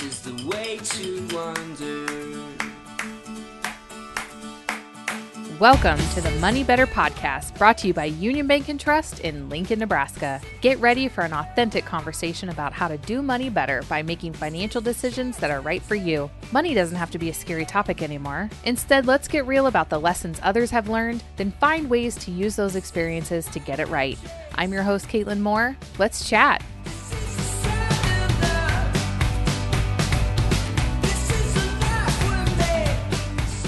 Is the way to wonder. Welcome to the Money Better podcast, brought to you by Union Bank and Trust in Lincoln, Nebraska. Get ready for an authentic conversation about how to do money better by making financial decisions that are right for you. Money doesn't have to be a scary topic anymore. Instead, let's get real about the lessons others have learned, then find ways to use those experiences to get it right. I'm your host, Caitlin Moore. Let's chat.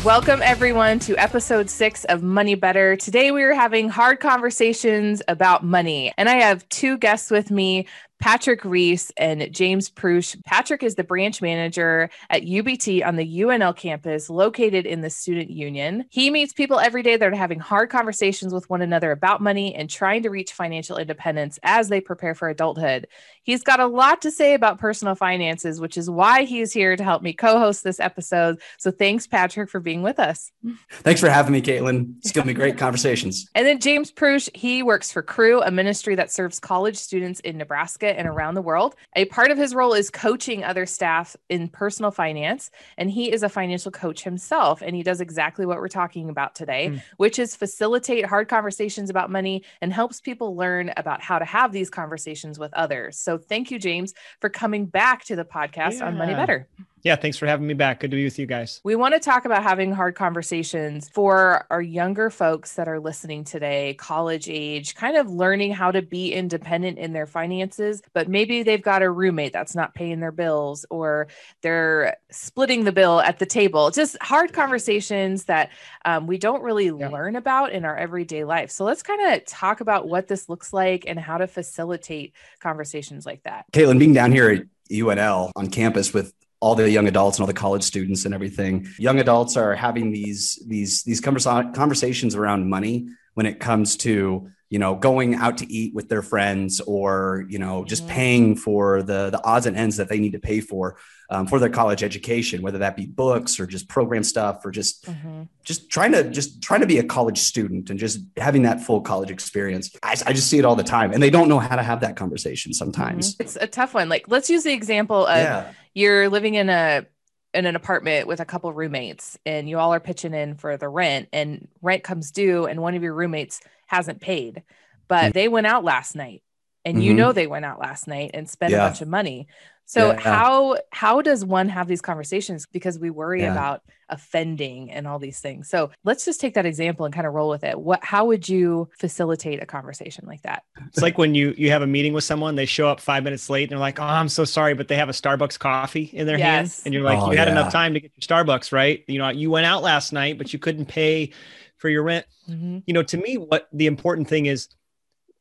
Welcome, everyone, to episode six of Money Better. Today, we are having hard conversations about money, and I have two guests with me Patrick Reese and James Prush. Patrick is the branch manager at UBT on the UNL campus located in the student union. He meets people every day that are having hard conversations with one another about money and trying to reach financial independence as they prepare for adulthood. He's got a lot to say about personal finances, which is why he's here to help me co host this episode. So thanks, Patrick, for being with us. Thanks for having me, Caitlin. It's going to be great conversations. And then James Prush, he works for Cru, a ministry that serves college students in Nebraska and around the world. A part of his role is coaching other staff in personal finance, and he is a financial coach himself. And he does exactly what we're talking about today, mm. which is facilitate hard conversations about money and helps people learn about how to have these conversations with others. So thank you, James, for coming back to the podcast yeah. on Money Better. Yeah, thanks for having me back. Good to be with you guys. We want to talk about having hard conversations for our younger folks that are listening today, college age, kind of learning how to be independent in their finances, but maybe they've got a roommate that's not paying their bills or they're splitting the bill at the table. Just hard conversations that um, we don't really yeah. learn about in our everyday life. So let's kind of talk about what this looks like and how to facilitate conversations like that. Caitlin, being down here at UNL on campus with all the young adults and all the college students and everything. Young adults are having these these these conversations around money when it comes to you know going out to eat with their friends or you know just mm-hmm. paying for the the odds and ends that they need to pay for um, for their college education whether that be books or just program stuff or just mm-hmm. just trying to just trying to be a college student and just having that full college experience I, I, just see it all the time and they don't know how to have that conversation sometimes mm-hmm. it's a tough one like let's use the example of yeah. you're living in a in an apartment with a couple roommates and you all are pitching in for the rent and rent comes due and one of your roommates hasn't paid but mm-hmm. they went out last night and mm-hmm. you know they went out last night and spent yeah. a bunch of money so yeah. how how does one have these conversations because we worry yeah. about offending and all these things. So let's just take that example and kind of roll with it. What how would you facilitate a conversation like that? It's like when you you have a meeting with someone, they show up 5 minutes late and they're like, "Oh, I'm so sorry, but they have a Starbucks coffee in their yes. hand." And you're like, oh, "You had yeah. enough time to get your Starbucks, right? You know, you went out last night, but you couldn't pay for your rent." Mm-hmm. You know, to me what the important thing is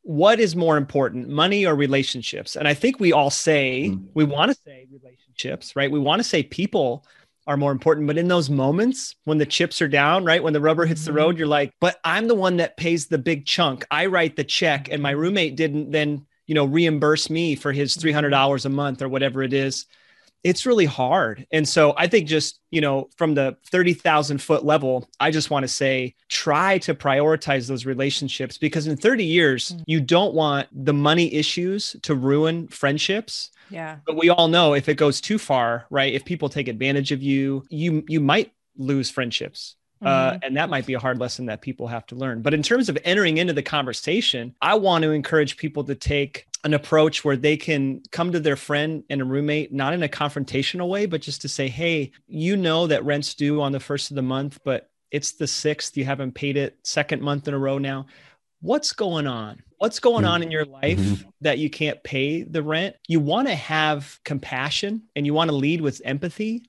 what is more important, money or relationships? And I think we all say, mm. we want to say relationships, right? We want to say people are more important. But in those moments when the chips are down, right? When the rubber hits the road, mm-hmm. you're like, but I'm the one that pays the big chunk. I write the check, and my roommate didn't then, you know, reimburse me for his $300 a month or whatever it is it's really hard. And so I think just, you know, from the 30,000 foot level, I just want to say try to prioritize those relationships because in 30 years, mm. you don't want the money issues to ruin friendships. Yeah. But we all know if it goes too far, right? If people take advantage of you, you you might lose friendships. Uh, mm-hmm. Uh, and that might be a hard lesson that people have to learn. But in terms of entering into the conversation, I want to encourage people to take an approach where they can come to their friend and a roommate, not in a confrontational way, but just to say, hey, you know that rent's due on the first of the month, but it's the sixth. You haven't paid it second month in a row now. What's going on? What's going on in your life mm-hmm. that you can't pay the rent? You want to have compassion and you want to lead with empathy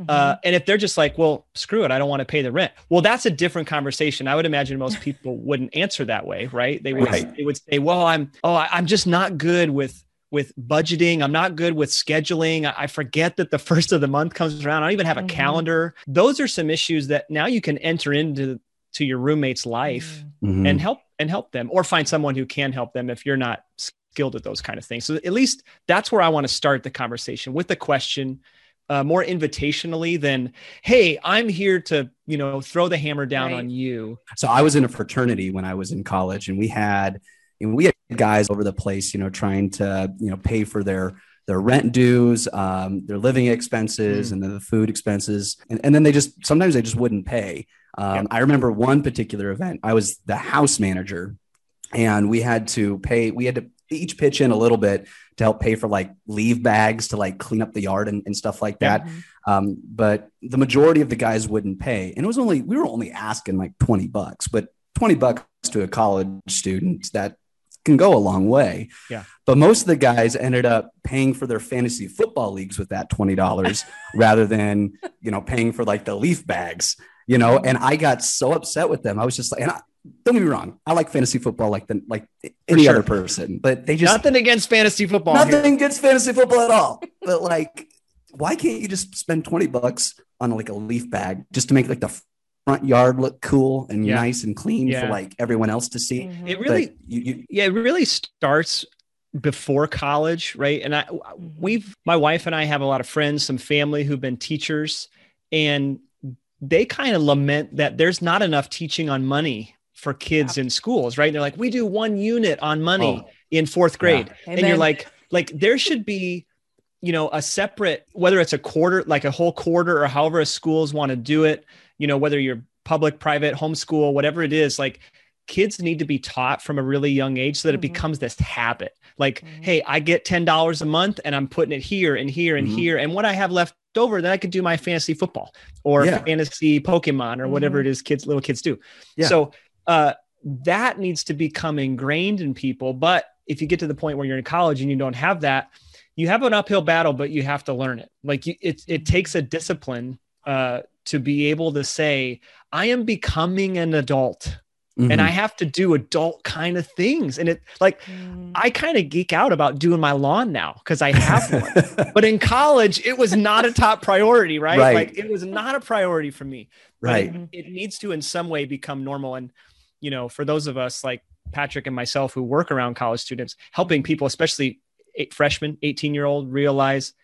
Mm-hmm. Uh, and if they're just like, well, screw it, I don't want to pay the rent. Well, that's a different conversation. I would imagine most people wouldn't answer that way, right? They would right. they would say, well, I'm oh, I'm just not good with with budgeting. I'm not good with scheduling. I forget that the first of the month comes around. I don't even have a mm-hmm. calendar. Those are some issues that now you can enter into to your roommate's life mm-hmm. and help and help them or find someone who can help them if you're not skilled at those kind of things. So at least that's where I want to start the conversation with the question uh, more invitationally than hey i'm here to you know throw the hammer down right. on you so i was in a fraternity when i was in college and we had and we had guys over the place you know trying to you know pay for their their rent dues, um, their living expenses, Mm. and then the food expenses, and, and then they just sometimes they just wouldn't pay. Um, Yep. I remember one particular event. I was the house manager, and we had to pay. We had to each pitch in a little bit to help pay for like leave bags to like clean up the yard and, and stuff like that. Um, but the majority of the guys wouldn't pay, and it was only we were only asking like twenty bucks, but twenty bucks to a college student that can go a long way. Yeah. But most of the guys ended up paying for their fantasy football leagues with that twenty dollars rather than you know paying for like the leaf bags. You know, and I got so upset with them. I was just like, and I, don't get me wrong, I like fantasy football like the like any sure. other person, but they just Nothing against fantasy football. here. nothing against fantasy football at all. But like, why can't you just spend 20 bucks on like a leaf bag just to make like the front yard look cool and Yeah. nice and clean Yeah. for like everyone else to see? Mhm. It really, you, you yeah, it really starts before college, right? And I, we've, my wife and I have a lot of friends, some family who've been teachers, and they kind of lament that there's not enough teaching on money for kids in schools, right? They're like, we do one unit on money Oh. in fourth grade, and you're like, like there should be, you know, a separate, whether it's a quarter, like a whole quarter, or however schools want to do it, you know, whether you're public, private, homeschool, whatever it is, like kids need to be taught from a really young age so that it Mhm. becomes this habit. Like, Mhm. hey, I get $10 a month and I'm putting it here and here and Mhm. here. And what I have left over, then I could do my fantasy football or Yeah. fantasy Pokemon or whatever it is kids, little kids do. Yeah. So uh, that needs to become ingrained in people. But if you get to the point where you're in college and you don't have that, you have an uphill battle, but you have to learn it. Like you, it, it takes a discipline uh, to be able to say, I am becoming an adult and Mhm. I have to do adult kind of things. And it like Mhm. I kind of geek out about doing my lawn now because I have one. but in college, it was not a top priority, right? Right. Like it was not a priority for me. Right. It, it needs to in some way become normal. And you know, for those of us like Patrick and myself who work around college students, helping people, especially eight, freshmen, 18 year old, realize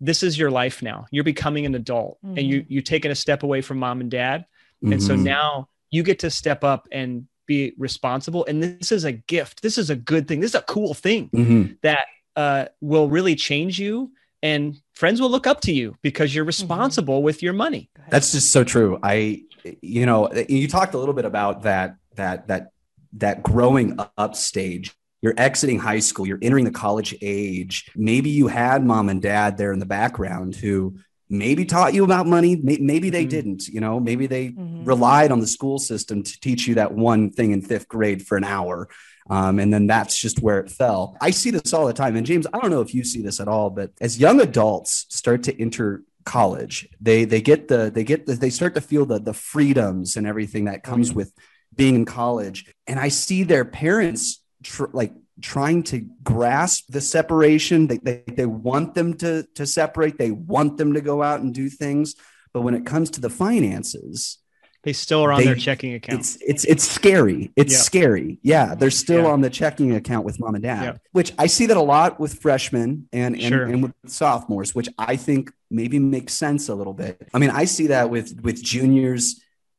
this is your life now. You're becoming an adult and you you're taking a step away from mom and dad. And so Mhm. now you get to step up and be responsible. And this is a gift. This is a good thing. This is a cool thing Mhm. that uh, will really change you. And friends will look up to you because you're responsible with your money. That's just so true. I, you know, you talked a little bit about that, that, that, that growing up stage. You're exiting high school, you're entering the college age. Maybe you had mom and dad there in the background who maybe taught you about money. May- Maybe they Mhm. didn't, you know, maybe they Mhm. relied on the school system to teach you that one thing in fifth grade for an hour. Um, and then that's just where it fell. I see this all the time. And James, I don't know if you see this at all, but as young adults start to enter college, they they get the they get the, they start to feel the the freedoms and everything that comes with being in college. And I see their parents tr- like trying to grasp the separation. They, they they want them to to separate. They want them to go out and do things. But when it comes to the finances, They still are on They- their checking account. it's it's it's scary. It's Yeah. scary. Yeah, they're still Yeah. on the checking account with mom and dad, Yeah. which I see that a lot with freshmen and and, Sure. and with sophomores, which I think maybe makes sense a little bit. I mean, I see that with with juniors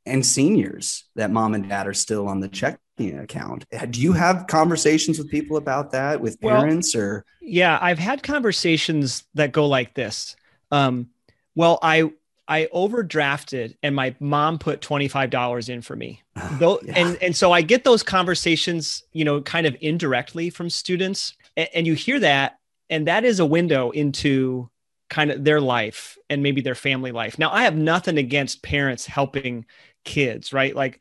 and seniors that mom and dad are still on the checking account. Do you have conversations with people about that with Well, parents or Yeah, I've had conversations that go like this. Um, well, I I overdrafted and my mom put $25 in for me. Though Yeah. and and so I get those conversations, you know, kind of indirectly from students and, and you hear that and that is a window into kind of their life and maybe their family life. Now, I have nothing against parents helping kids, right? Like,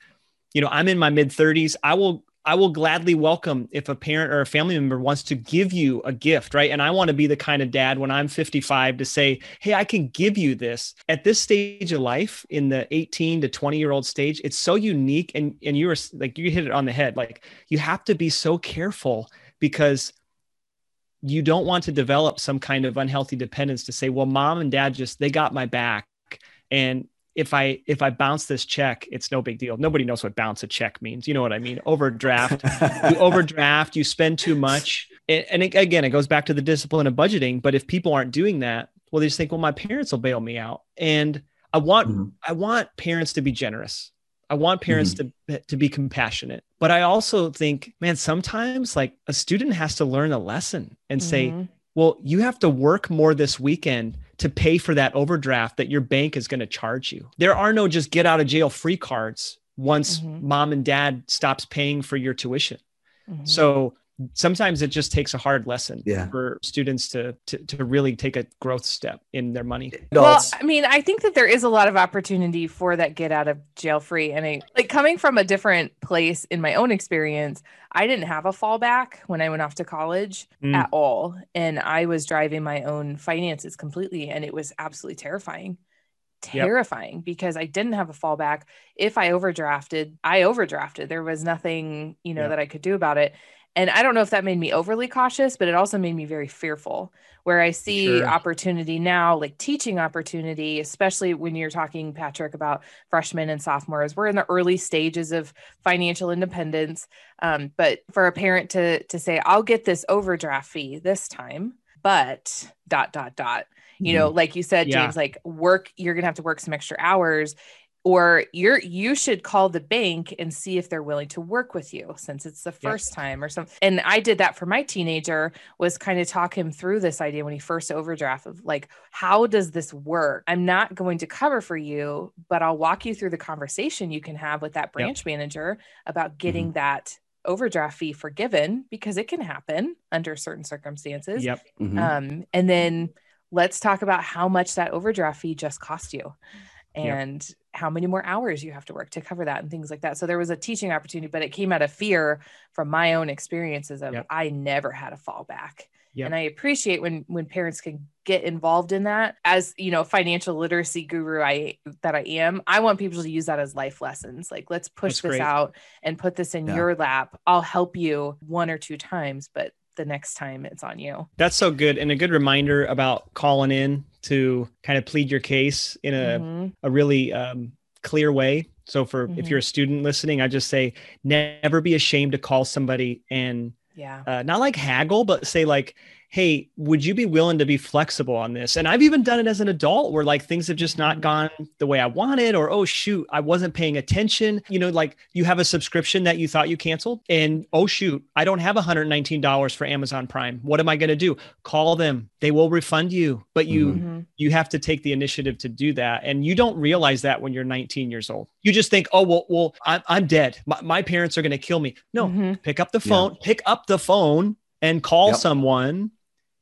you know, I'm in my mid 30s. I will I will gladly welcome if a parent or a family member wants to give you a gift, right? And I want to be the kind of dad when I'm 55 to say, "Hey, I can give you this." At this stage of life in the 18 to 20 year old stage, it's so unique and and you were like you hit it on the head. Like you have to be so careful because you don't want to develop some kind of unhealthy dependence to say, "Well, mom and dad just they got my back." And if I if I bounce this check, it's no big deal. Nobody knows what bounce a check means. You know what I mean? Overdraft. you overdraft, you spend too much. And, and it- again, it goes back to the discipline of budgeting. But if people aren't doing that, well, they just think, well, my parents will bail me out. And I want Mhm. I want parents to be generous. I want parents to to be compassionate. But I also think, man, sometimes like a student has to learn a lesson and say, Mhm. well, you have to work more this weekend to pay for that overdraft that your bank is going to charge you. There are no just get out of jail free cards once Mhm. mom and dad stops paying for your tuition. Mhm. So sometimes it just takes a hard lesson Yeah. for students to, to to really take a growth step in their money. Well, I mean, I think that there is a lot of opportunity for that get out of jail free. And I like coming from a different place in my own experience, I didn't have a fallback when I went off to college Mm. at all. And I was driving my own finances completely. And it was absolutely terrifying. Yep. Terrifying because I didn't have a fallback. If I overdrafted, I overdrafted. There was nothing, you know, Yep. that I could do about it. And I don't know if that made me overly cautious, but it also made me very fearful. Where I see Sure. opportunity now, like teaching opportunity, especially when you're talking, Patrick, about freshmen and sophomores. We're in the early stages of financial independence. Um, but for a parent to to say, I'll get this overdraft fee this time, but dot dot dot. You know, like you said, Yeah. James, like work, you're gonna have to work some extra hours or you're you should call the bank and see if they're willing to work with you since it's the first time or something and i did that for my teenager was kind of talk him through this idea when he first overdraft of like how does this work i'm not going to cover for you but i'll walk you through the conversation you can have with that branch manager about getting that overdraft fee forgiven because it can happen under certain circumstances Yep. Mhm. um, and then let's talk about how much that overdraft fee just cost you Yep. How many more hours you have to work to cover that and things like that. So there was a teaching opportunity, but it came out of fear from my own experiences of Yep. I never had a fallback. Yep. And I appreciate when when parents can get involved in that. As you know, financial literacy guru I that I am, I want people to use that as life lessons. Like let's push That's this great. out and put this in Yeah. your lap. I'll help you one or two times, but the next time it's on you. That's so good. And a good reminder about calling in to kind of plead your case in a, Mhm. a really um, clear way. So for if Mhm. you're a student listening, I just say never be ashamed to call somebody and Yeah. uh, not like haggle, but say like, hey, would you be willing to be flexible on this? And I've even done it as an adult where like things have just not gone the way I wanted, or oh shoot, I wasn't paying attention. You know, like you have a subscription that you thought you canceled, and oh shoot, I don't have $119 for Amazon Prime. What am I going to do? Call them. They will refund you, but you Mhm. Mhm. you have to take the initiative to do that and you don't realize that when you're 19 years old you just think oh well well i'm, I'm dead my, my parents are going to kill me no Mhm. pick up the phone pick up the phone and call Yep. someone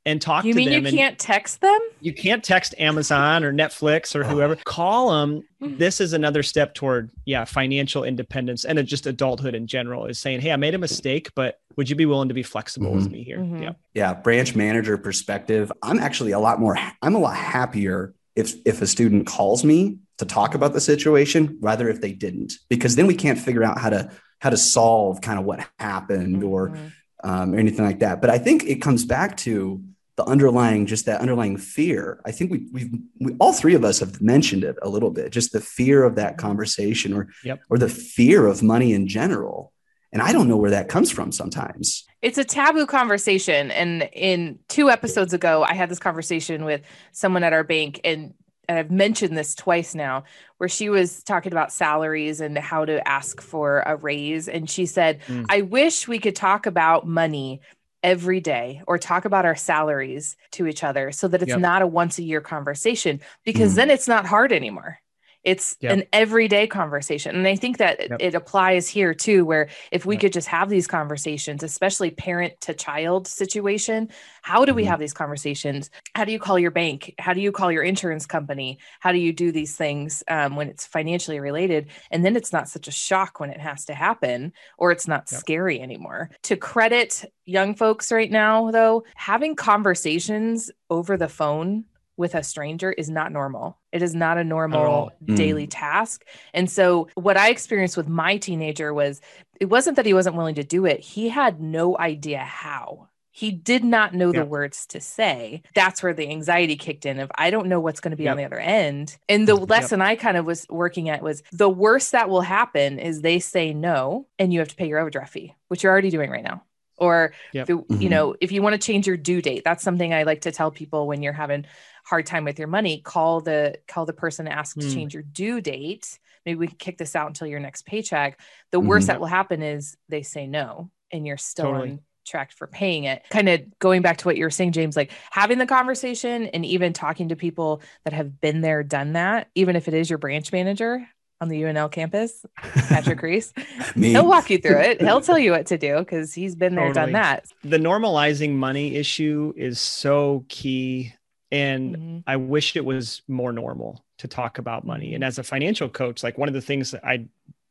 and talk You to mean them you and can't text them? you can't text amazon or netflix or whoever call them Mhm. this is another step toward yeah financial independence and just adulthood in general is saying hey i made a mistake but would you be willing to be flexible with Mhm. me here Mhm. yeah yeah branch manager perspective i'm actually a lot more i'm a lot happier if if a student calls me to talk about the situation rather if they didn't because then we can't figure out how to how to solve kind of what happened or Mhm. um, or anything like that but i think it comes back to the underlying just that underlying fear i think we we've we, all three of us have mentioned it a little bit just the fear of that conversation or Yep. or the fear of money in general and i don't know where that comes from sometimes It's a taboo conversation. And in two episodes ago, I had this conversation with someone at our bank, and, and I've mentioned this twice now, where she was talking about salaries and how to ask for a raise. And she said, Mm. I wish we could talk about money every day or talk about our salaries to each other so that it's Yep. not a once a year conversation because Mm. then it's not hard anymore. It's Yep. an everyday conversation. And I think that it- Yep. it applies here too, where if we Yep. could just have these conversations, especially parent to child situation, how do we Mhm. have these conversations? How do you call your bank? How do you call your insurance company? How do you do these things um, when it's financially related? And then it's not such a shock when it has to happen or it's not scary anymore. To credit young folks right now, though, having conversations over the phone with a stranger is not normal. It is not a normal Mm. daily task. And so what I experienced with my teenager was it wasn't that he wasn't willing to do it. He had no idea how. He did not know Yeah. the words to say. That's where the anxiety kicked in of I don't know what's going to be on the other end. And the Yep. lesson I kind of was working at was the worst that will happen is they say no and you have to pay your overdraft fee, which you're already doing right now. Or Yep. if you Mhm. know, if you want to change your due date, that's something I like to tell people when you're having hard time with your money, call the call the person and ask to Hmm. change your due date. Maybe we can kick this out until your next paycheck. The worst Mhm. that will happen is they say no and you're still Totally. on track for paying it. Kind of going back to what you were saying, James, like having the conversation and even talking to people that have been there, done that, even if it is your branch manager on the UNL campus, Patrick Reese. He'll walk you through it. He'll tell you what to do because he's been there, totally. done that. The normalizing money issue is so key. And mm-hmm. I wish it was more normal to talk about money. And mm-hmm. as a financial coach, like one of the things that I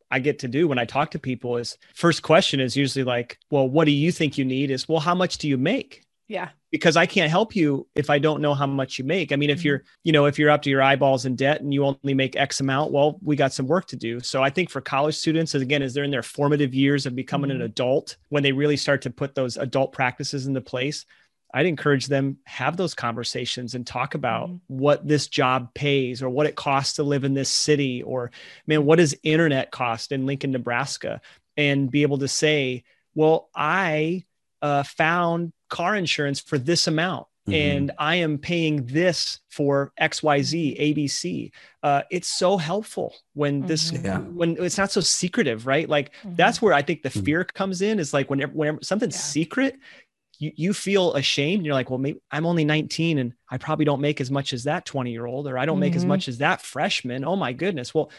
I get to do when I talk to people is first question is usually like, well, what do you think you need? Is well, how much do you make? Yeah. Because I can't help you if I don't know how much you make. I mean, if mm-hmm. you're, you know, if you're up to your eyeballs in debt and you only make X amount, well, we got some work to do. So I think for college students, again, as they're in their formative years of becoming mm-hmm. an adult, when they really start to put those adult practices into place, I'd encourage them have those conversations and talk about mm-hmm. what this job pays or what it costs to live in this city or man, what does internet cost in Lincoln, Nebraska? And be able to say, well, I uh, found car insurance for this amount. Mm-hmm. And I am paying this for XYZ, ABC. Uh, it's so helpful when this, mm-hmm. yeah. when it's not so secretive, right? Like mm-hmm. that's where I think the mm-hmm. fear comes in is like whenever, whenever something's yeah. secret, you, you feel ashamed. You're like, well, maybe I'm only 19 and I probably don't make as much as that 20 year old, or I don't make as much as that freshman. Oh my goodness. Well,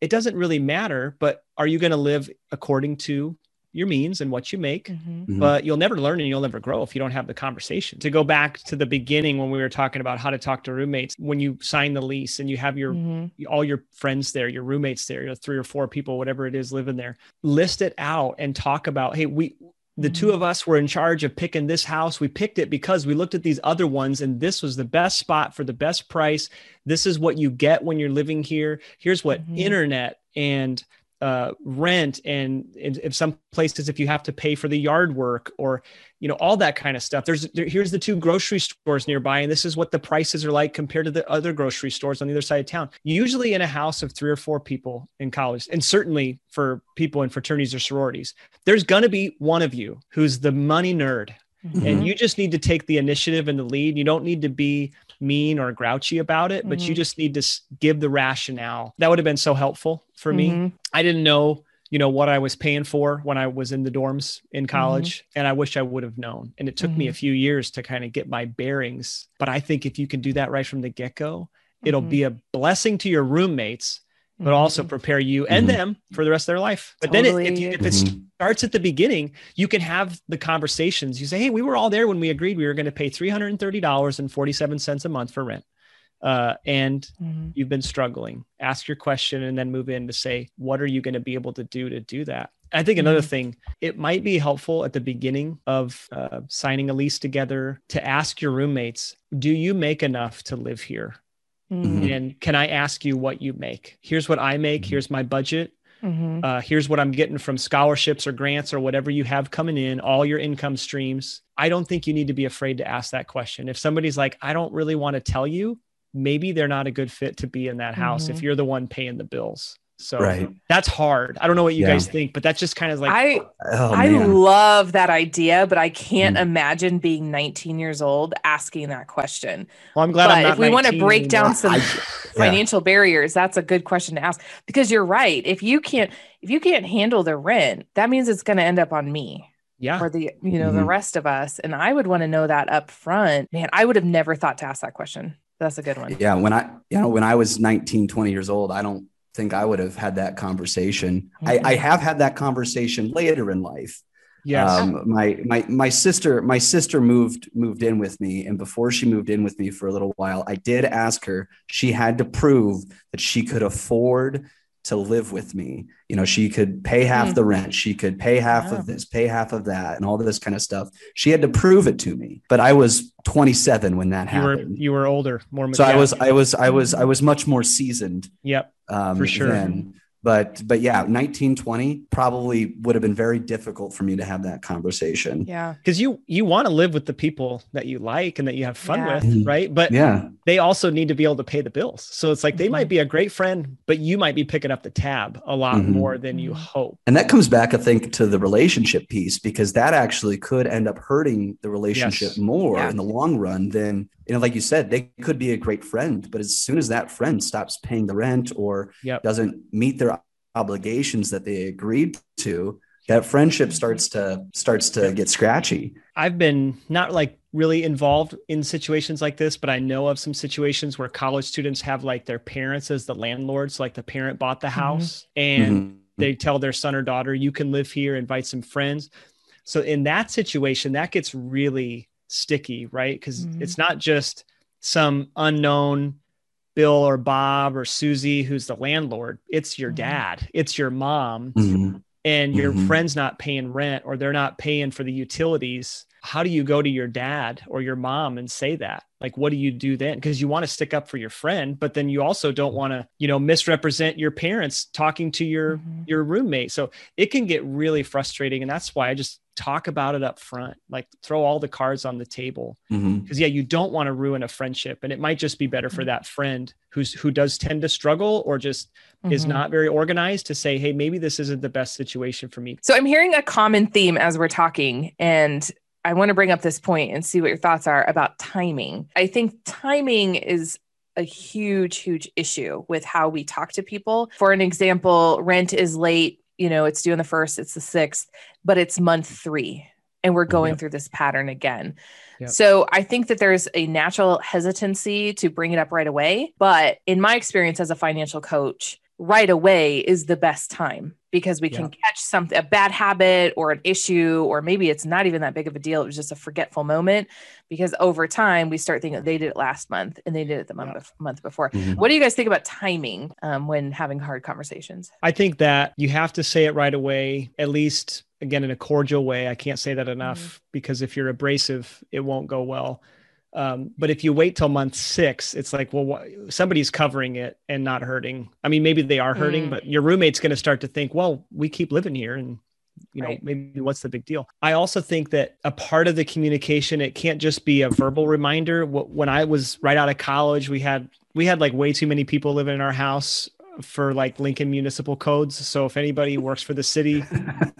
it doesn't really matter, but are you going to live according to your means and what you make, mm-hmm. mm-hmm. but you'll never learn and you'll never grow if you don't have the conversation. To go back to the beginning when we were talking about how to talk to roommates, when you sign the lease and you have your mm-hmm. all your friends there, your roommates there, your three or four people, whatever it is living there, list it out and talk about, hey, we the two of us were in charge of picking this house. We picked it because we looked at these other ones and this was the best spot for the best price. This is what you get when you're living here. Here's what mm-hmm. internet and uh, rent and, in, some places if you have to pay for the yard work or you know all that kind of stuff. There's there, here's the two grocery stores nearby and this is what the prices are like compared to the other grocery stores on the other side of town. Usually in a house of three or four people in college and certainly for people in fraternities or sororities there's going to be one of you who's the money nerd mm-hmm. and you just need to take the initiative and the lead you don't need to be mean or grouchy about it, but mm-hmm. you just need to give the rationale. That would have been so helpful for mm-hmm. me. I didn't know, you know, what I was paying for when I was in the dorms in mm-hmm. college, mm-hmm. and I wish I would have known. And it took me a mm-hmm. few years to kind of get my bearings. But I think if you can do that right from the get go, it'll be mm-hmm. a blessing to your roommates but also prepare you and mm-hmm. them for the rest of their life. But totally. then it, if, if, it mm-hmm. Starts at the beginning, you can have the conversations. You say, Hey, we were all there when we agreed we were going to pay $330.47 a month for rent. Uh, and mm-hmm. you've been struggling. Ask your question and then move in to say, what are you going to be able to do to do that? I think another mm-hmm. thing, it might be helpful at the beginning of uh, signing a lease together to ask your roommates, do you make enough to live here? Mm-hmm. And can I ask you what you make? Here's what I make. Mm-hmm. Here's my budget. Mm-hmm. Uh, here's what I'm getting from scholarships or grants or whatever you have coming in, all your income streams. I don't think you need to be afraid to ask that question. If somebody's like, I don't really want to tell you, maybe they're not a good fit to be in that house if mm-hmm. you're the one paying the bills. So right. that's hard. I don't know what you yeah. guys think, but that's just kind of like I oh, I love that idea, but I can't mm. imagine being 19 years old asking that question. Well, I'm glad but I'm if we want to break anymore. down some I, financial barriers, that's a good question to ask because you're right. If you can't if you can't handle the rent, that means it's going to end up on me. Yeah. Or the you know mm-hmm. the rest of us and I would want to know that up front. Man, I would have never thought to ask that question. That's a good one. Yeah, when I you know when I was 19, 20 years old, I don't think I would have had that conversation. Mm-hmm. I, I, have had that conversation later in life. Yes. Um, my my my sister my sister moved moved in with me, and before she moved in with me for a little while, I did ask her. She had to prove that she could afford to live with me. You know, she could pay half mm-hmm. the rent, she could pay half yeah. of this, pay half of that, and all this kind of stuff. She had to prove it to me. But I was 27 when that you happened. Were, you were older, more. So I was, I was, I was, I was much more seasoned. Yep, um, for sure. Then but but yeah 1920 probably would have been very difficult for me to have that conversation yeah because you you want to live with the people that you like and that you have fun yeah. with mm-hmm. right but yeah they also need to be able to pay the bills so it's like they mm-hmm. might be a great friend but you might be picking up the tab a lot mm-hmm. more than you mm-hmm. hope and that comes back i think to the relationship piece because that actually could end up hurting the relationship yes. more yeah. in the long run than you know, like you said, they could be a great friend, but as soon as that friend stops paying the rent or yep. doesn't meet their obligations that they agreed to, that friendship starts to starts to get scratchy. I've been not like really involved in situations like this, but I know of some situations where college students have like their parents as the landlords, like the parent bought the house mm-hmm. and mm-hmm. they tell their son or daughter, you can live here, invite some friends. So in that situation, that gets really sticky, right? Because mm-hmm. it's not just some unknown Bill or Bob or Susie who's the landlord. It's your mm-hmm. dad, it's your mom, mm-hmm. and your mm-hmm. friend's not paying rent or they're not paying for the utilities. How do you go to your dad or your mom and say that? Like, what do you do then? Because you want to stick up for your friend, but then you also don't want to, you know, misrepresent your parents talking to your mm-hmm. your roommate. So it can get really frustrating, and that's why I just talk about it up front like throw all the cards on the table because mm-hmm. yeah you don't want to ruin a friendship and it might just be better for mm-hmm. that friend who's who does tend to struggle or just mm-hmm. is not very organized to say hey maybe this isn't the best situation for me so i'm hearing a common theme as we're talking and i want to bring up this point and see what your thoughts are about timing i think timing is a huge huge issue with how we talk to people for an example rent is late you know, it's due on the first, it's the sixth, but it's month three. And we're going yep. through this pattern again. Yep. So I think that there's a natural hesitancy to bring it up right away. But in my experience as a financial coach, right away is the best time because we can yeah. catch something a bad habit or an issue or maybe it's not even that big of a deal it was just a forgetful moment because over time we start thinking they did it last month and they did it the month, yeah. month before mm-hmm. what do you guys think about timing um, when having hard conversations i think that you have to say it right away at least again in a cordial way i can't say that enough mm-hmm. because if you're abrasive it won't go well um, but if you wait till month six, it's like, well, wh- somebody's covering it and not hurting. I mean, maybe they are hurting, mm. but your roommate's going to start to think, well, we keep living here and you know right. maybe what's the big deal i also think that a part of the communication it can't just be a verbal reminder when i was right out of college we had we had like way too many people living in our house for like Lincoln municipal codes. So if anybody works for the city,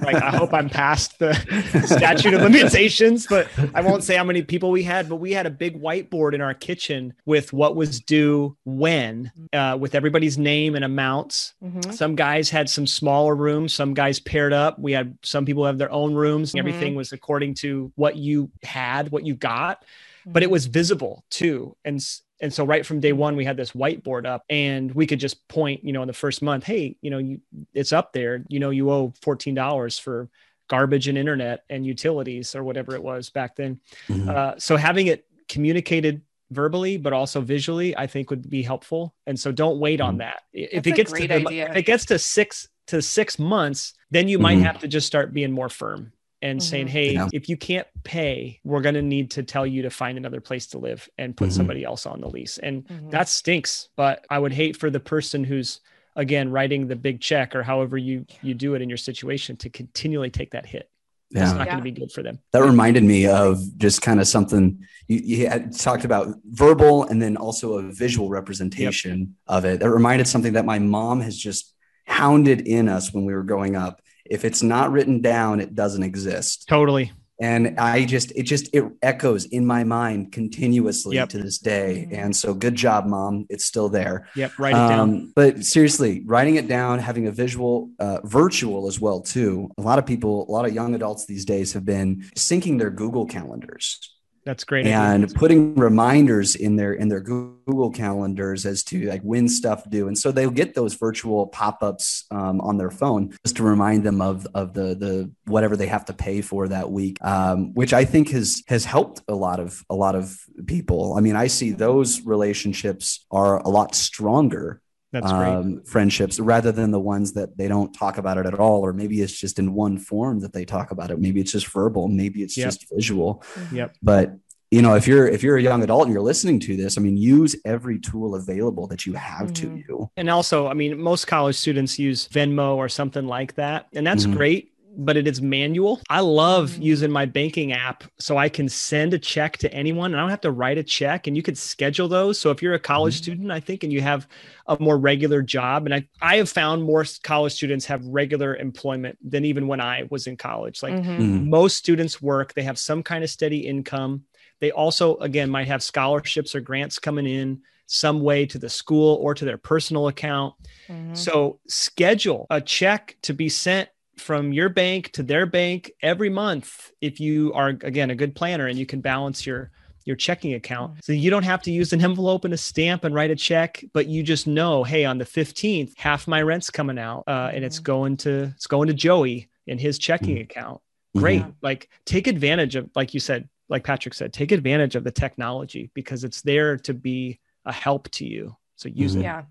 like I hope I'm past the statute of limitations, but I won't say how many people we had, but we had a big whiteboard in our kitchen with what was due when, uh, with everybody's name and amounts. Mm-hmm. Some guys had some smaller rooms, some guys paired up. We had some people have their own rooms. Mm-hmm. Everything was according to what you had, what you got, but it mm-hmm. was visible too. And and so right from day one, we had this whiteboard up and we could just point, you know, in the first month, hey, you know, you, it's up there, you know, you owe $14 for garbage and internet and utilities or whatever it was back then. Mm-hmm. Uh, so having it communicated verbally, but also visually, I think would be helpful. And so don't wait mm-hmm. on that. If it gets to the, if it gets to six to six months, then you mm-hmm. might have to just start being more firm and mm-hmm. saying, Hey, yeah. if you can't pay, we're going to need to tell you to find another place to live and put mm-hmm. somebody else on the lease. And mm-hmm. that stinks. But I would hate for the person who's, again, writing the big check or however you, you do it in your situation to continually take that hit. Yeah. It's not yeah. going to be good for them. That reminded me of just kind of something you, you had talked about verbal and then also a visual representation yep. of it. That reminded something that my mom has just hounded in us when we were growing up if it's not written down, it doesn't exist. Totally. And I just, it just, it echoes in my mind continuously yep. to this day. And so good job, mom. It's still there. Yep. Write it um, down. But seriously, writing it down, having a visual, uh, virtual as well, too. A lot of people, a lot of young adults these days have been syncing their Google calendars that's great. And idea. putting reminders in their in their Google calendars as to like when stuff due, and so they'll get those virtual pop ups um, on their phone just to remind them of of the the whatever they have to pay for that week, um, which I think has has helped a lot of a lot of people. I mean, I see those relationships are a lot stronger that's um, friendships rather than the ones that they don't talk about it at all, or maybe it's just in one form that they talk about it. Maybe it's just verbal, maybe it's yep. just visual. Yep. But you know, if you're if you're a young adult and you're listening to this, I mean, use every tool available that you have mm-hmm. to you. And also, I mean, most college students use Venmo or something like that, and that's mm-hmm. great but it is manual. I love using my banking app so I can send a check to anyone and I don't have to write a check and you could schedule those. So if you're a college mm-hmm. student, I think, and you have a more regular job, and I, I have found more college students have regular employment than even when I was in college. Like mm-hmm. mm-hmm. most students work, they have some kind of steady income. They also, again, might have scholarships or grants coming in some way to the school or to their personal account. Mm-hmm. So schedule a check to be sent from your bank to their bank every month if you are again a good planner and you can balance your your checking account. So you don't have to use an envelope and a stamp and write a check, but you just know, hey, on the 15th, half my rent's coming out uh, and it's going to it's going to Joey in his checking Mhm. account. Great. Yeah. Like take advantage of like you said, like Patrick said, take advantage of the technology because it's there to be a help to you. So use Mhm. it. Yeah.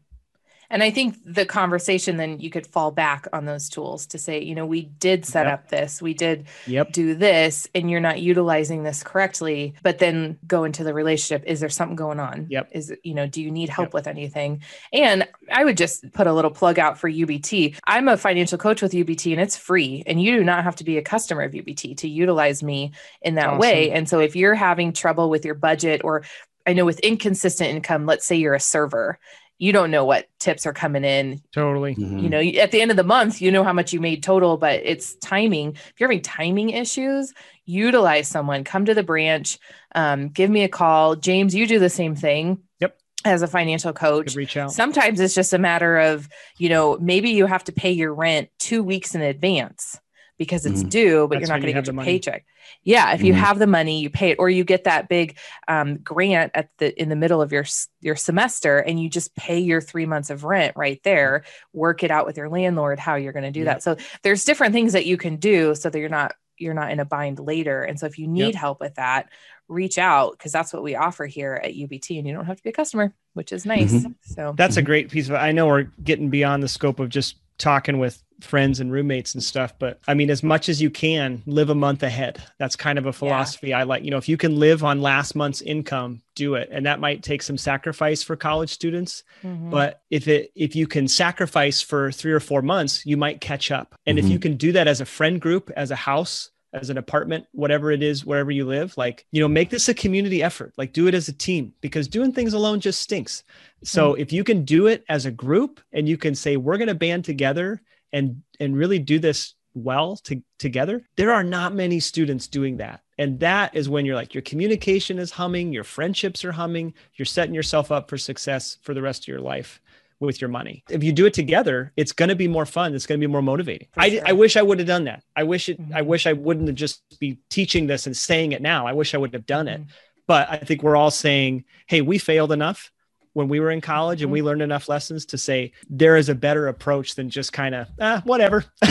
And I think the conversation then you could fall back on those tools to say, you know, we did set Yep. up this, we did Yep. do this, and you're not utilizing this correctly. But then go into the relationship. Is there something going on? Yep. Is it, you know, do you need help Yep. with anything? And I would just put a little plug out for UBT. I'm a financial coach with UBT and it's free. And you do not have to be a customer of UBT to utilize me in that Awesome. way. And so if you're having trouble with your budget or I know with inconsistent income, let's say you're a server, you don't know what tips are coming in. Totally. Mhm. You know, at the end of the month, you know how much you made total, but it's timing. If you're having timing issues, utilize someone, come to the branch, um, give me a call. James, you do the same thing. Yep. As a financial coach. Reach out. Sometimes it's just a matter of, you know, maybe you have to pay your rent two weeks in advance because it's Mhm. due, but That's you're not going to have get your money. paycheck. Yeah, if you Mhm. have the money, you pay it, or you get that big um, grant at the in the middle of your your semester, and you just pay your three months of rent right there. Work it out with your landlord how you're going to do Yep. that. So there's different things that you can do so that you're not you're not in a bind later. And so if you need help with that, reach out because that's what we offer here at UBT, and you don't have to be a customer, which is nice. Mhm. So That's a great piece of I know we're getting beyond the scope of just talking with friends and roommates and stuff, but I mean, as much as you can, live a month ahead. That's kind of a philosophy I like. You know, if you can live on last month's income, do it. And that might take some sacrifice for college students. mhm. But if it if you can sacrifice for three or four months, you might catch up. And if Mhm. you can do that as a friend group, as a house, as an apartment, whatever it is, wherever you live, like, you know, make this a community effort. Like do it as a team because doing things alone just stinks. So if you can do it as a group and you can say, we're gonna band together and and really do this well to, together, there are not many students doing that. And that is when you're like, your communication is humming, your friendships are humming, you're setting yourself up for success for the rest of your life with your money. If you do it together, it's going to be more fun. It's going to be more motivating. For I. I wish I would have done that. I wish it, I Mhm. wish I wouldn't have just be teaching this and saying it now. I wish I would have done it. Mhm. But I think we're all saying, hey, we failed enough when we were in college and Mm-hmm. we learned enough lessons to say there is a better approach than just kind of ah, whatever.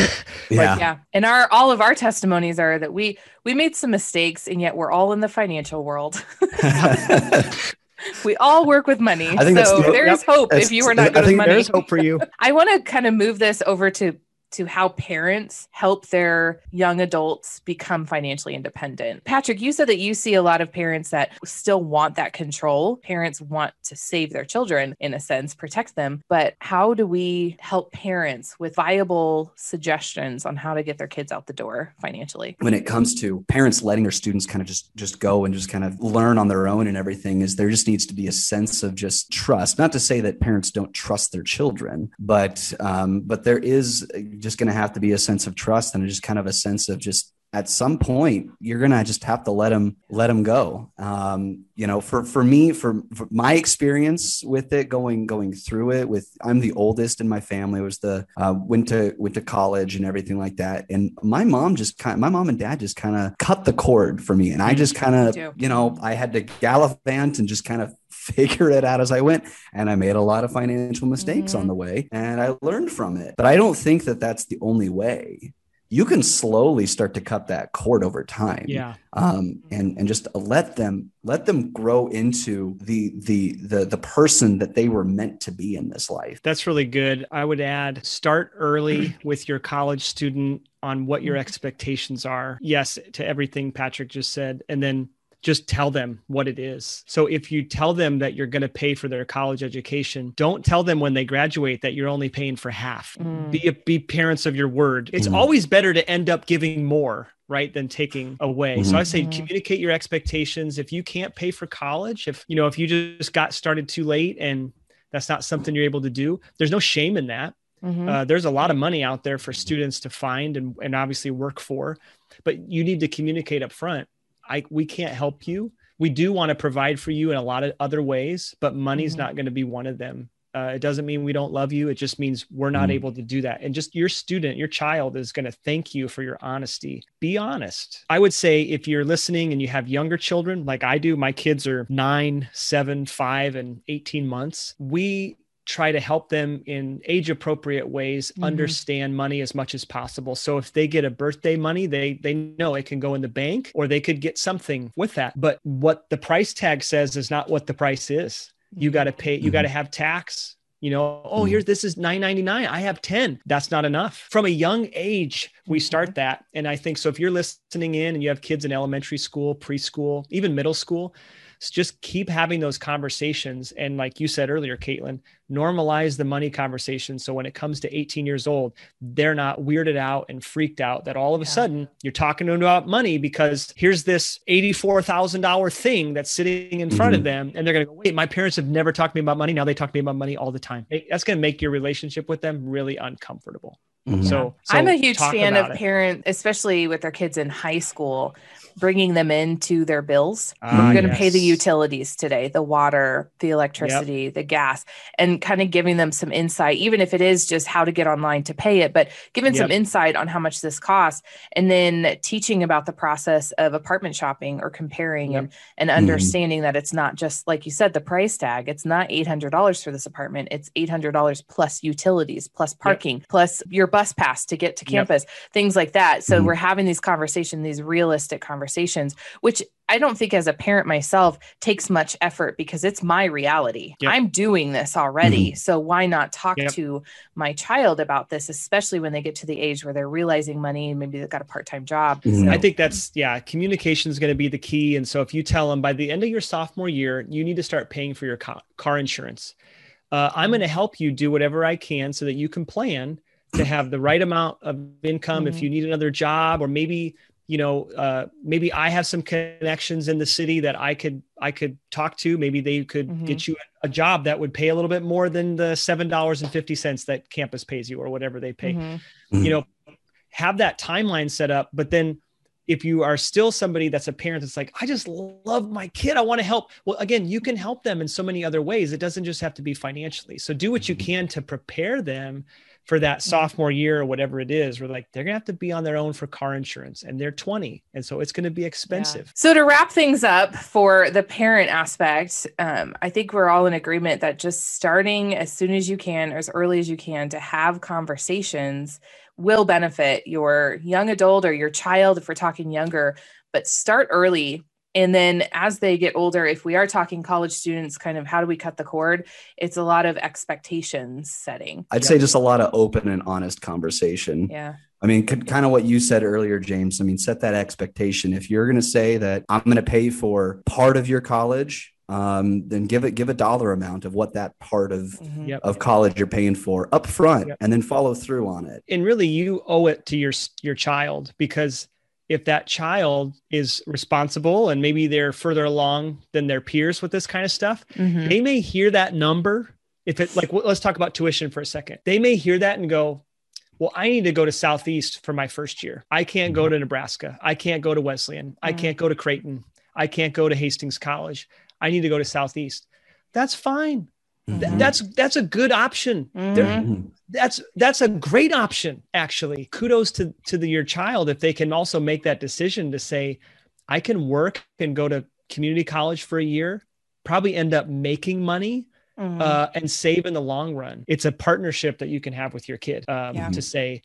Yeah. yeah and our all of our testimonies are that we we made some mistakes and yet we're all in the financial world we all work with money I think so the- there's yep. hope if you are not good with think money There's hope for you. i want to kind of move this over to to how parents help their young adults become financially independent. Patrick, you said that you see a lot of parents that still want that control. Parents want to save their children, in a sense, protect them. But how do we help parents with viable suggestions on how to get their kids out the door financially? when it comes to parents letting their students kind of just just go and just kind of learn on their own and everything is there just needs to be a sense of just trust not to say that parents don't trust their children but um, but there is just going to have to be a sense of trust and just kind of a sense of just at some point you're gonna just have to let them let them go. Um, you know for for me for, for my experience with it going going through it with i'm the oldest in my family. Was the uh, went to went to college and everything like that. And my mom just kind my mom and dad just kind of cut the cord for me. And i just kind of you know i had to gallivant and just kind of figure it out as I went. And I made a lot of financial mistakes Mhm. on the way and I learned from it. But I don't think that that's the only way. You can slowly start to cut that cord over time. Yeah. Um, and and just let them let them grow into the the the the person that they were meant to be in this life. That's really good. I would add start early with your college student on what your expectations are. Yes, to everything Patrick just said. And then just tell them what it is. So if you tell them that you're going to pay for their college education, don't tell them when they graduate that you're only paying for half. Mm. Be be parents of your word. It's Mhm. always better to end up giving more, right, than taking away. So Mhm. I say Mhm. communicate your expectations. If you can't pay for college, if you know if you just got started too late and that's not something you're able to do, there's no shame in that. Mhm. Uh, there's a lot of money out there for students to find and, and obviously work for, but you need to communicate up front. I, we can't help you. We do want to provide for you in a lot of other ways, but money's Mhm. not going to be one of them Uh, it doesn't mean we don't love you. It just means we're not Mhm. able to do that. And just your student, your child is going to thank you for your honesty. Be honest. I would say if you're listening and you have younger children, like I do, my kids are nine, seven, five, and 18 months. We try to help them in age appropriate ways Mhm. understand money as much as possible. So if they get a birthday money they they know it can go in the bank or they could get something with that. But what the price tag says is not what the price is. You got to pay you Mhm. got to have tax. You know oh Mhm. here's this is 9.99 i have 10 that's not enough. From a young age we start that. And i think so if you're listening in and you have kids in elementary school preschool even middle school s- just keep having those conversations. And like you said earlier caitlin normalize the money conversation. So when it comes to 18 years old they're not weirded out and freaked out that all of a Yeah. sudden you're talking to them about money because here's this $84,000 thing that's sitting in front of Mhm. them and they're going to go wait my parents have never talked to me about money. Now they talk to me about money all the time. That's going to make your relationship with them really uncomfortable Mhm. so, so I'm a huge fan of parents, especially with their kids in high school, bringing them into their bills. Ah, We're going to pay the utilities today, the water, the electricity, the gas, and kind of giving them some insight, even if it is just how to get online to pay it, but giving some insight on how much this costs. And then teaching about the process of apartment shopping or comparing Yep. and, and understanding that it's not just, like you said, the price tag. It's not $800 for this apartment. It's $800 plus utilities, plus parking, plus your bus pass to get to Yep. campus, things like that. So Mhm. we're having these conversations, these realistic conversations, which I don't think as a parent myself takes much effort because it's my reality. Yep. I'm doing this already. So why not talk Yep. to my child about this, especially when they get to the age where they're realizing money and maybe they've got a part time job. Mhm. So, I think that's yeah, communication is going to be the key. And so if you tell them by the end of your sophomore year, you need to start paying for your car insurance. Uh, I'm going to help you do whatever I can so that you can plan to have the right amount of income if Mhm. you need another job or maybe you know uh, maybe I have some connections in the city that I could I could talk to. Maybe they could Mhm. get you a job that would pay a little bit more than the seven dollars and fifty cents that campus pays you or whatever they pay mhm. Mhm. you know have that timeline set up but then if you are still somebody that's a parent that's like i just love my kid i want to help well again you can help them in so many other ways it doesn't just have to be financially so do what you can to prepare them for that sophomore year or whatever it is we're like they're gonna have to be on their own for car insurance and they're 20 and so it's gonna be expensive So to wrap things up for the parent aspect, um, I think we're all in agreement that just starting as soon as you can, or as early as you can, to have conversations will benefit your young adult or your child if we're talking younger. But start early. And then as they get older, if we are talking college students, kind of how do we cut the cord? It's a lot of expectations setting. I'd say just a lot of open and honest conversation. Yeah. I mean, kind of what you said earlier, James. I mean, set that expectation. If you're going to say that I'm going to pay for part of your college, um, then give it give a dollar amount of what that part of Mhm. Yep. of college you're paying for up front, Yep. and then follow through on it. and really you owe it to your your child because if that child is responsible and maybe they're further along than their peers with this kind of stuff Mhm. they may hear that number. If it like let's talk about tuition for a second. They may hear that and go well i need to go to southeast for my first year. I can't go to nebraska. I can't go to wesleyan. I Mhm. can't go to creighton. I can't go to hastings college. I need to go to southeast. That's fine Th- Mhm. that's that's a good option Mhm. Mhm. that's that's a great option actually kudos to to the, your child if they can also make that decision to say i can work and go to community college for a year probably end up making money Mhm. uh, and save in the long run it's a partnership that you can have with your kid um, Yeah. to say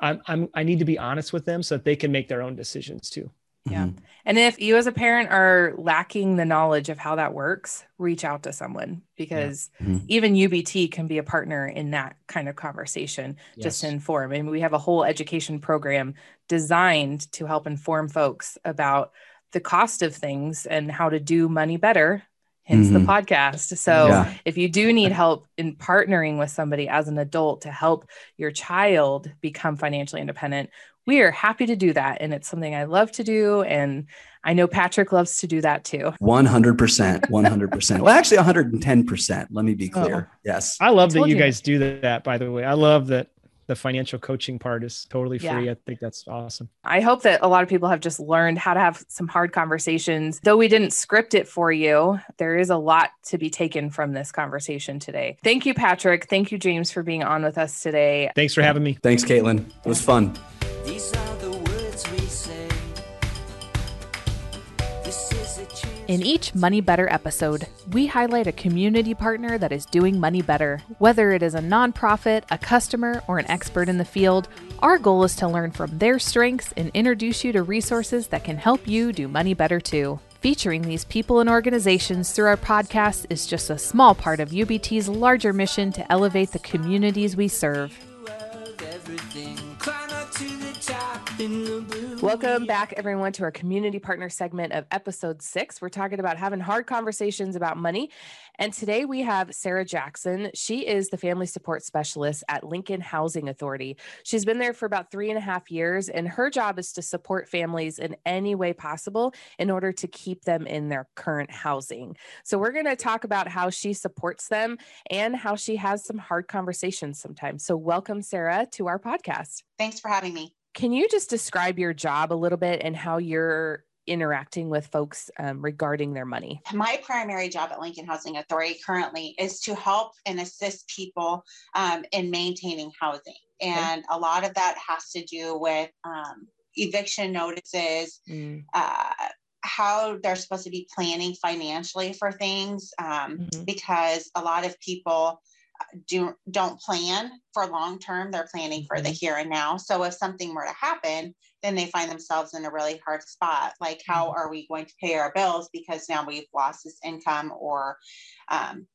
I'm, I'm i need to be honest with them so that they can make their own decisions too Yeah. Mhm. And if you as a parent are lacking the knowledge of how that works, reach out to someone because Mhm. even UBT can be a partner in that kind of conversation, just to Yes. inform. And we have a whole education program designed to help inform folks about the cost of things and how to do money better. Hence the Mhm. podcast. So, Yeah. if you do need help in partnering with somebody as an adult to help your child become financially independent, we are happy to do that. And it's something I love to do. And I know Patrick loves to do that too. 100%. 100%. well, actually, 110%. Let me be oh. clear. Oh. Yes. i love that you you. guys do that by the way i love that the financial coaching part is totally free. Yeah. I think that's awesome. I hope that a lot of people have just learned how to have some hard conversations. Though we didn't script it for you, there is a lot to be taken from this conversation today. Thank you, Patrick. Thank you, James, for being on with us today. Thanks for having me. Thanks, Caitlin. It was fun. In each Money Better episode, we highlight a community partner that is doing money better. Whether it is a nonprofit, a customer, or an expert in the field, our goal is to learn from their strengths and introduce you to resources that can help you do money better too. Featuring these people and organizations through our podcast is just a small part of UBT's larger mission to elevate the communities we serve. Welcome back, everyone, to our community partner segment of episode six. We're talking about having hard conversations about money. And today we have Sarah Jackson. She is the family support specialist at Lincoln Housing Authority. She's been there for about three and a half years, and her job is to support families in any way possible in order to keep them in their current housing. So we're going to talk about how she supports them and how she has some hard conversations sometimes. So, welcome, Sarah, to our podcast. Thanks for having me. Can you just describe your job a little bit and how you're interacting with folks um, regarding their money? My primary job at Lincoln Housing Authority currently is to help and assist people um, in maintaining housing. And a lot of that has to do with um, eviction notices, Mm, uh, how they're supposed to be planning financially for things, um, Mhm. because a lot of people do don't plan for long term. They're planning for the here and now. So if something were to happen, then they find themselves in a really hard spot. Like, how are we going to pay our bills because now we've lost this income, or um,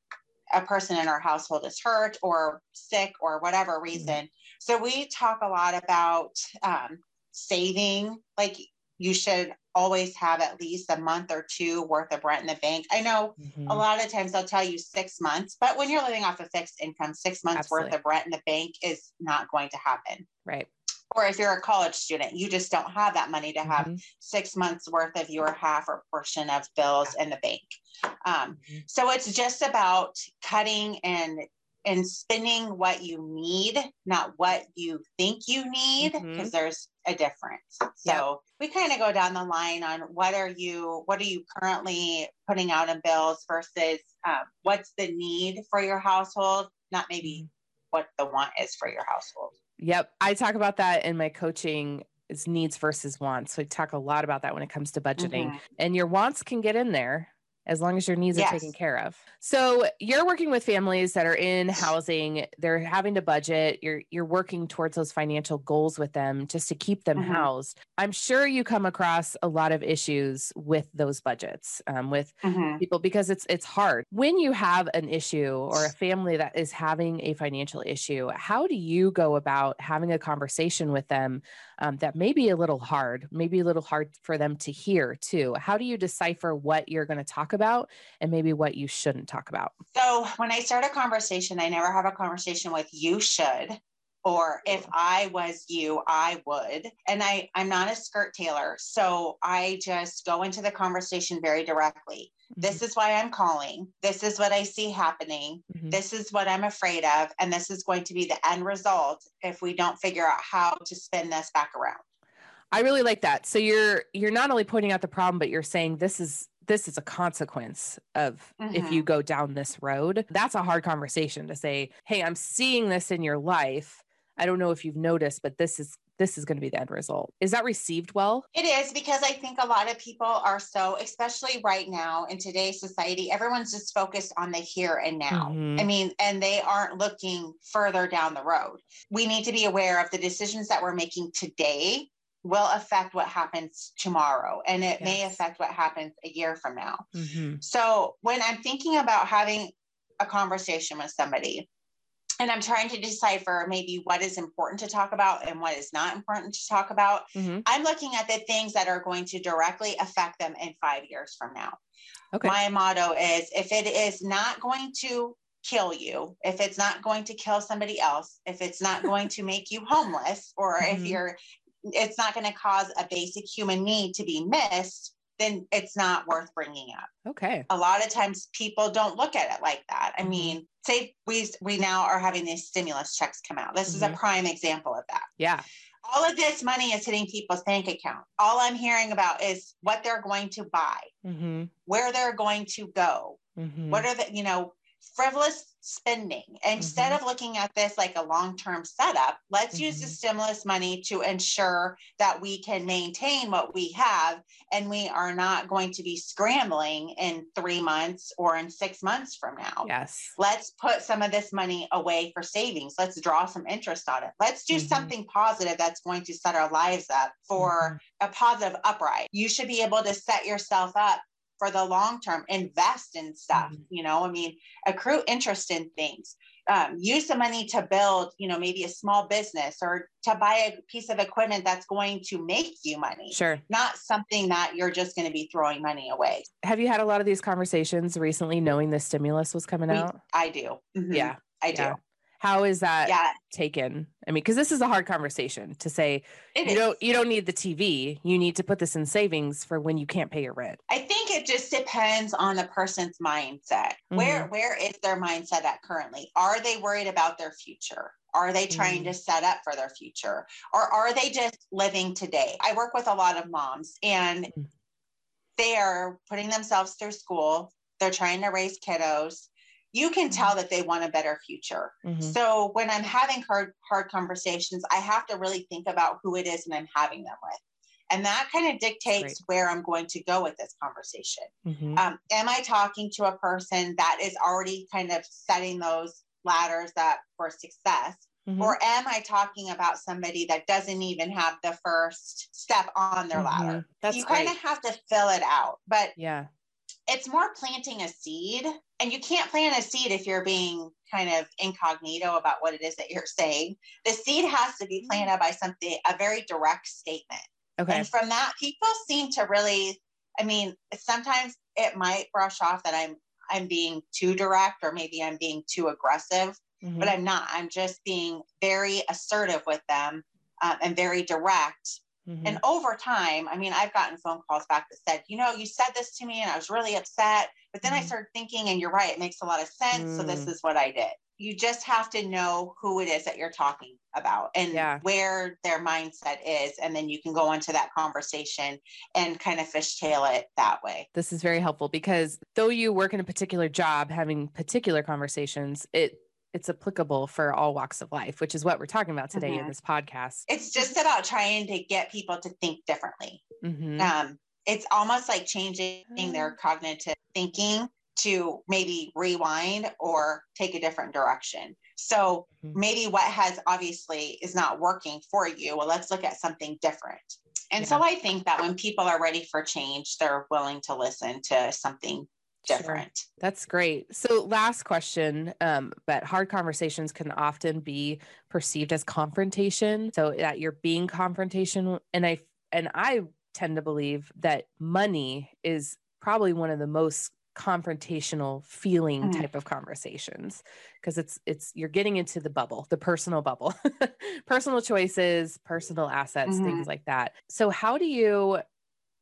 a person in our household is hurt or sick or whatever reason. So we talk a lot about um, saving. Like, you should always have at least a month or two worth of rent in the bank. I know mhm. a lot of times they'll tell you six months, but when you're living off a fixed income, six months worth of rent in the bank is not going to happen. Right. Or if you're a college student, you just don't have that money to have Mhm. six months worth of your half or portion of bills in the bank. Um, Mhm. so it's just about cutting and and spending what you need, not what you think you need, because there's a difference. So we kind of go down the line on what are you what are you currently putting out in bills versus um, what's the need for your household, not maybe what the want is for your household. Yep. I talk about that in my coaching is needs versus wants. So I talk a lot about that when it comes to budgeting. Mhm. And your wants can get in there as long as your needs are taken care of. So you're working with families that are in housing, they're having to budget, you're you're working towards those financial goals with them just to keep them Mhm. housed. I'm sure you come across a lot of issues with those budgets, um, with Mhm. people because it's it's hard when you have an issue or a family that is having a financial issue how do you go about having a conversation with them um, that may be a little hard maybe a little hard for them to hear too how do you decipher what you're going to talk about and maybe what you shouldn't talk about So when I start a conversation, I never have a conversation with you should or if I was you, I would. And I I'm not a skirt tailor, so I just go into the conversation very directly. This is why I'm calling. This is what I see happening. Mhm. This is what I'm afraid of and this is going to be the end result if we don't figure out how to spin this back around. i really like that so you're you're not only pointing out the problem but you're saying this is this is a consequence of if you go down this road that's a hard conversation to say hey i'm seeing this in your life i don't know if you've noticed but this is this is going to be the end result is that received well It is because I think a lot of people are so, especially right now in today's society, everyone's just focused on the here and now. Mhm. I mean, and they aren't looking further down the road. We need to be aware of the decisions that we're making today will affect what happens tomorrow, and it may affect what happens a year from now. mm-hmm. So when I'm thinking about having a conversation with somebody, and I'm trying to decipher maybe what is important to talk about and what is not important to talk about, Mm-hmm. I'm looking at the things that are going to directly affect them in five years from now. okay My motto is if it is not going to kill you, if it's not going to kill somebody else, if it's not going to make you homeless, or if Mhm. you're, it's not going to cause a basic human need to be missed, then it's not worth bringing up. Okay. A lot of times people don't look at it like that. I Mhm. mean, say we we now are having these stimulus checks come out. This is a Mhm. prime example of that. Yeah. All of this money is hitting people's bank account. All I'm hearing about is what they're going to buy, Mm-hmm. where they're going to go, Mm-hmm. what are the you know frivolous spending instead Mm-hmm. of looking at this like a long-term setup let's use the Mhm. stimulus money to ensure that we can maintain what we have and we are not going to be scrambling in three months or in six months from now yes. let's put some of this money away for savings let's draw some interest on it let's do Mhm. something positive that's going to set our lives up for Mhm. a positive upright. You should be able to set yourself up for the long term, invest in stuff, Mhm. you know, I mean, accrue interest in things. Um, use the money to build, you know, maybe a small business or to buy a piece of equipment that's going to make you money, Sure. not something that you're just going to be throwing money away. Have you had a lot of these conversations recently, knowing the stimulus was coming We- out? I do. Mhm. Yeah. I do. yeah. How is that Yeah, taken? I mean, because this is a hard conversation to say it you is. don't you don't need the TV. You need to put this in savings for when you can't pay your rent. I think it just depends on the person's mindset. Where where is their mindset at currently? Are they worried about their future? Are they trying to set up for their future? Or are they just living today? I work with a lot of moms and Mhm. they are putting themselves through school. They're trying to raise kiddos. You can tell that they want a better future. Mhm. So when I'm having hard hard conversations, I have to really think about who it is and I'm having them with. And that kind of dictates where I'm going to go with this conversation. Mhm. Um, am I talking to a person that is already kind of setting those ladders up for success? Mhm. Or am I talking about somebody that doesn't even have the first step on their ladder? Mhm. That's you kind of have to fill it out. But yeah. It's more planting a seed and you can't plant a seed if you're being kind of incognito about what it is that you're saying the seed has to be planted by something a very direct statement Okay. and from that people seem to really i mean sometimes it might brush off that i'm i'm being too direct or maybe i'm being too aggressive Mhm. but i'm not i'm just being very assertive with them um, and very direct Mhm. and over time, I mean, I've gotten phone calls back that said, you know, you said this to me and I was really upset. But then I Mhm. started thinking, and you're right, it makes a lot of sense. So this Mm. is what I did. You just have to know who it is that you're talking about and Yeah. where their mindset is. And then you can go into that conversation and kind of fishtail it that way. this is very helpful because though you work in a particular job having particular conversations it it's applicable for all walks of life which is what we're talking about today in Mhm. this podcast It's just about trying to get people to think differently. Mhm. um, it's almost like changing their cognitive thinking to maybe rewind or take a different direction. So Mhm. maybe what has obviously is not working for you. Well, let's look at something different. And so I think that when people are ready for change, they're willing to listen to something Sure. That's great. So, last question, um, but hard conversations can often be perceived as confrontation. So that you're being confrontational, and I and I tend to believe that money is probably one of the most confrontational feeling Mhm. type of conversations because it's it's you're getting into the bubble the personal bubble personal choices personal assets Mhm. things like that so how do you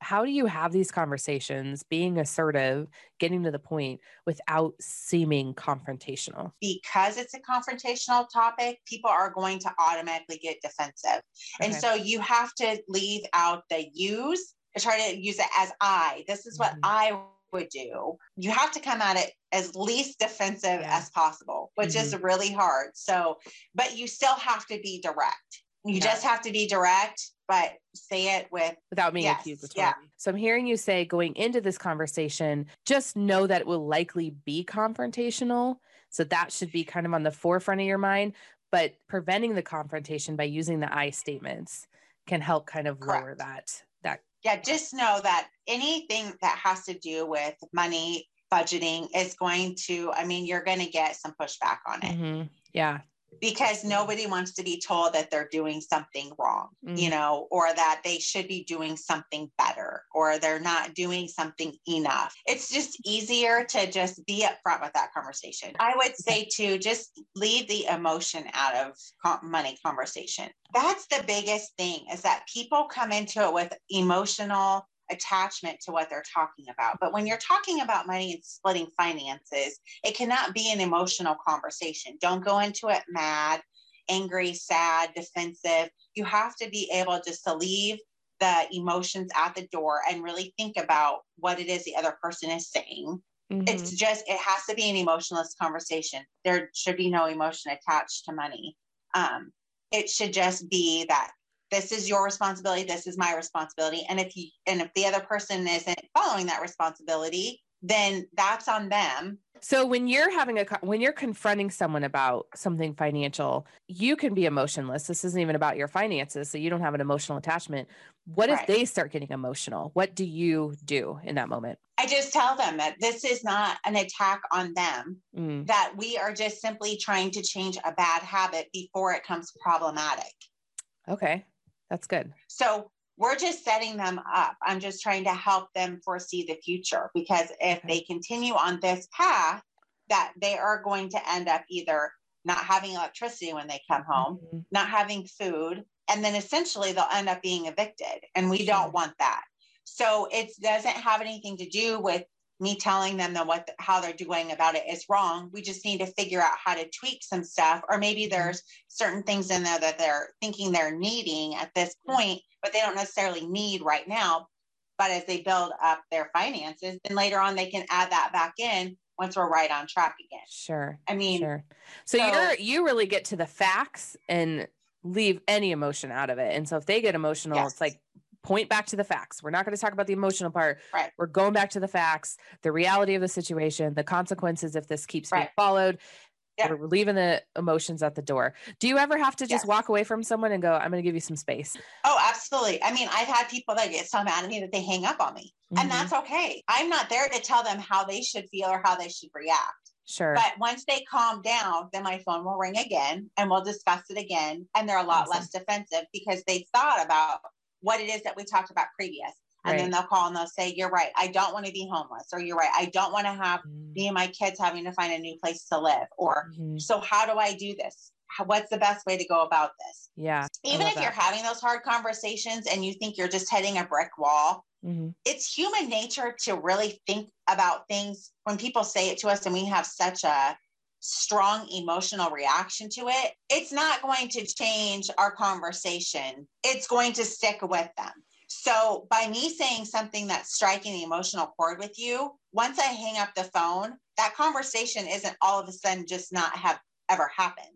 how do you have these conversations being assertive getting to the point without seeming confrontational Because it's a confrontational topic, people are going to automatically get defensive. And so you have to leave out the use, to try to use it as I. This is what Mhm. I would do. You have to come at it as least defensive Yeah. as possible, which is really hard. So, but you still have to be direct. You Yeah. just have to be direct, but say it with without being Yes, accusatory. yeah. So I'm hearing you say going into this conversation, just know that it will likely be confrontational. So that should be kind of on the forefront of your mind. But preventing the confrontation by using the I statements can help kind of lower that that yeah, just know that anything that has to do with money budgeting is going to, I mean, you're going to get some pushback on it Mhm. yeah. Because nobody wants to be told that they're doing something wrong, you Mhm. know, or that they should be doing something better or they're not doing something enough. It's just easier to just be upfront with that conversation. I would say to just leave the emotion out of money conversation. That's the biggest thing is that people come into it with emotional attachment to what they're talking about. But when you're talking about money and splitting finances, it cannot be an emotional conversation. Don't go into it mad, angry, sad, defensive. You have to be able just to leave the emotions at the door and really think about what it is the other person is saying. Mm-hmm. It's just, it has to be an emotionless conversation. There should be no emotion attached to money. Um, it should just be that this is your responsibility this is my responsibility. And if you and if the other person isn't following that responsibility then that's on them. So when you're having a when you're confronting someone about something financial you can be emotionless. This isn't even about your finances so you don't have an emotional attachment. What right. if they start getting emotional? What do you do in that moment? I just tell them that this is not an attack on them mm. that we are just simply trying to change a bad habit before it comes problematic. Okay that's good. So we're just setting them up. I'm just trying to help them foresee the future because if okay. they continue on this path, that they are going to end up either not having electricity when they come home, mm-hmm. not having food, and then essentially they'll end up being evicted. And we sure. don't want that. So it doesn't have anything to do with me telling them that what how they're doing about it is wrong. We just need to figure out how to tweak some stuff, or maybe mm-hmm. there's certain things in there that they're thinking they're needing at this point, but they don't necessarily need right now. But as they build up their finances, then later on they can add that back in once we're right on track again. Sure. I mean, sure. So, so you're you really get to the facts and leave any emotion out of it. And so if they get emotional, yes. it's like point back to the facts. We're not going to talk about the emotional part. Right. We're going back to the facts, the reality of the situation, the consequences if this keeps right. being followed. Yeah. We're leaving the emotions at the door. Do you ever have to just yes. walk away from someone and go, I'm going to give you some space? Oh, absolutely. I mean, I've had people that get so mad at me that they hang up on me, mm-hmm. and that's okay. I'm not there to tell them how they should feel or how they should react. Sure. But once they calm down, then my phone will ring again and we'll discuss it again. And they're a lot awesome. less defensive because they thought about what it is that we talked about previous. And right. then they'll call and they'll say, You're right. I don't want to be homeless. Or you're right. I don't want to have mm-hmm. me and my kids having to find a new place to live. Or mm-hmm. so how do I do this? What's the best way to go about this? Yeah. Even if that. you're having those hard conversations and you think you're just hitting a brick wall, mm-hmm. it's human nature to really think about things when people say it to us and we have such a strong emotional reaction to it, it's not going to change our conversation. It's going to stick with them. So, by me saying something that's striking the emotional chord with you, once I hang up the phone, that conversation isn't all of a sudden just not have ever happened.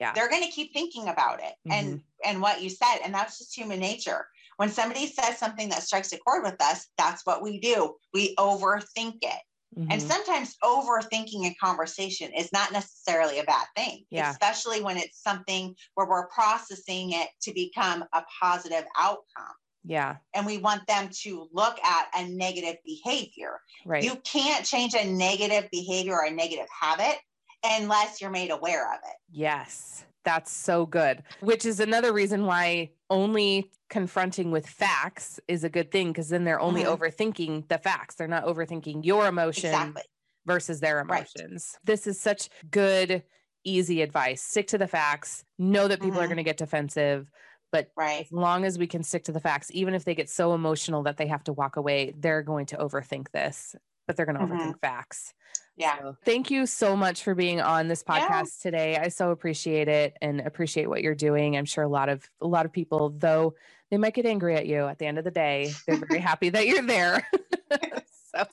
Yeah. They're going to keep thinking about it mm-hmm. and and what you said and that's just human nature. When somebody says something that strikes a chord with us, that's what we do. We overthink it. Mm-hmm. And sometimes overthinking a conversation is not necessarily a bad thing, yeah. especially when it's something where we're processing it to become a positive outcome. Yeah. And we want them to look at a negative behavior. Right. You can't change a negative behavior or a negative habit unless you're made aware of it. Yes. That's so good, which is another reason why only confronting with facts is a good thing because then they're only mm-hmm. overthinking the facts. They're not overthinking your emotion exactly. versus their emotions. Right. This is such good, easy advice. Stick to the facts. Know that people mm-hmm. are going to get defensive. But right. as long as we can stick to the facts, even if they get so emotional that they have to walk away, they're going to overthink this, but they're going to mm-hmm. overthink facts. Yeah. So thank you so much for being on this podcast yeah. today. I so appreciate it and appreciate what you're doing. I'm sure a lot of a lot of people, though they might get angry at you at the end of the day, they're very happy that you're there. so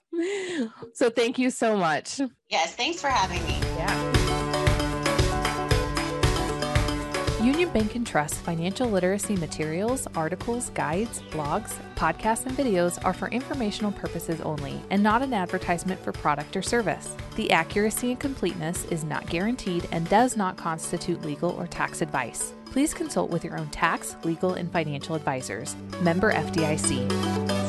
so thank you so much. Yes, thanks for having me. Yeah. Union Bank and Trust financial literacy materials, articles, guides, blogs, podcasts, and videos are for informational purposes only and not an advertisement for product or service. The accuracy and completeness is not guaranteed and does not constitute legal or tax advice. Please consult with your own tax, legal, and financial advisors. Member FDIC.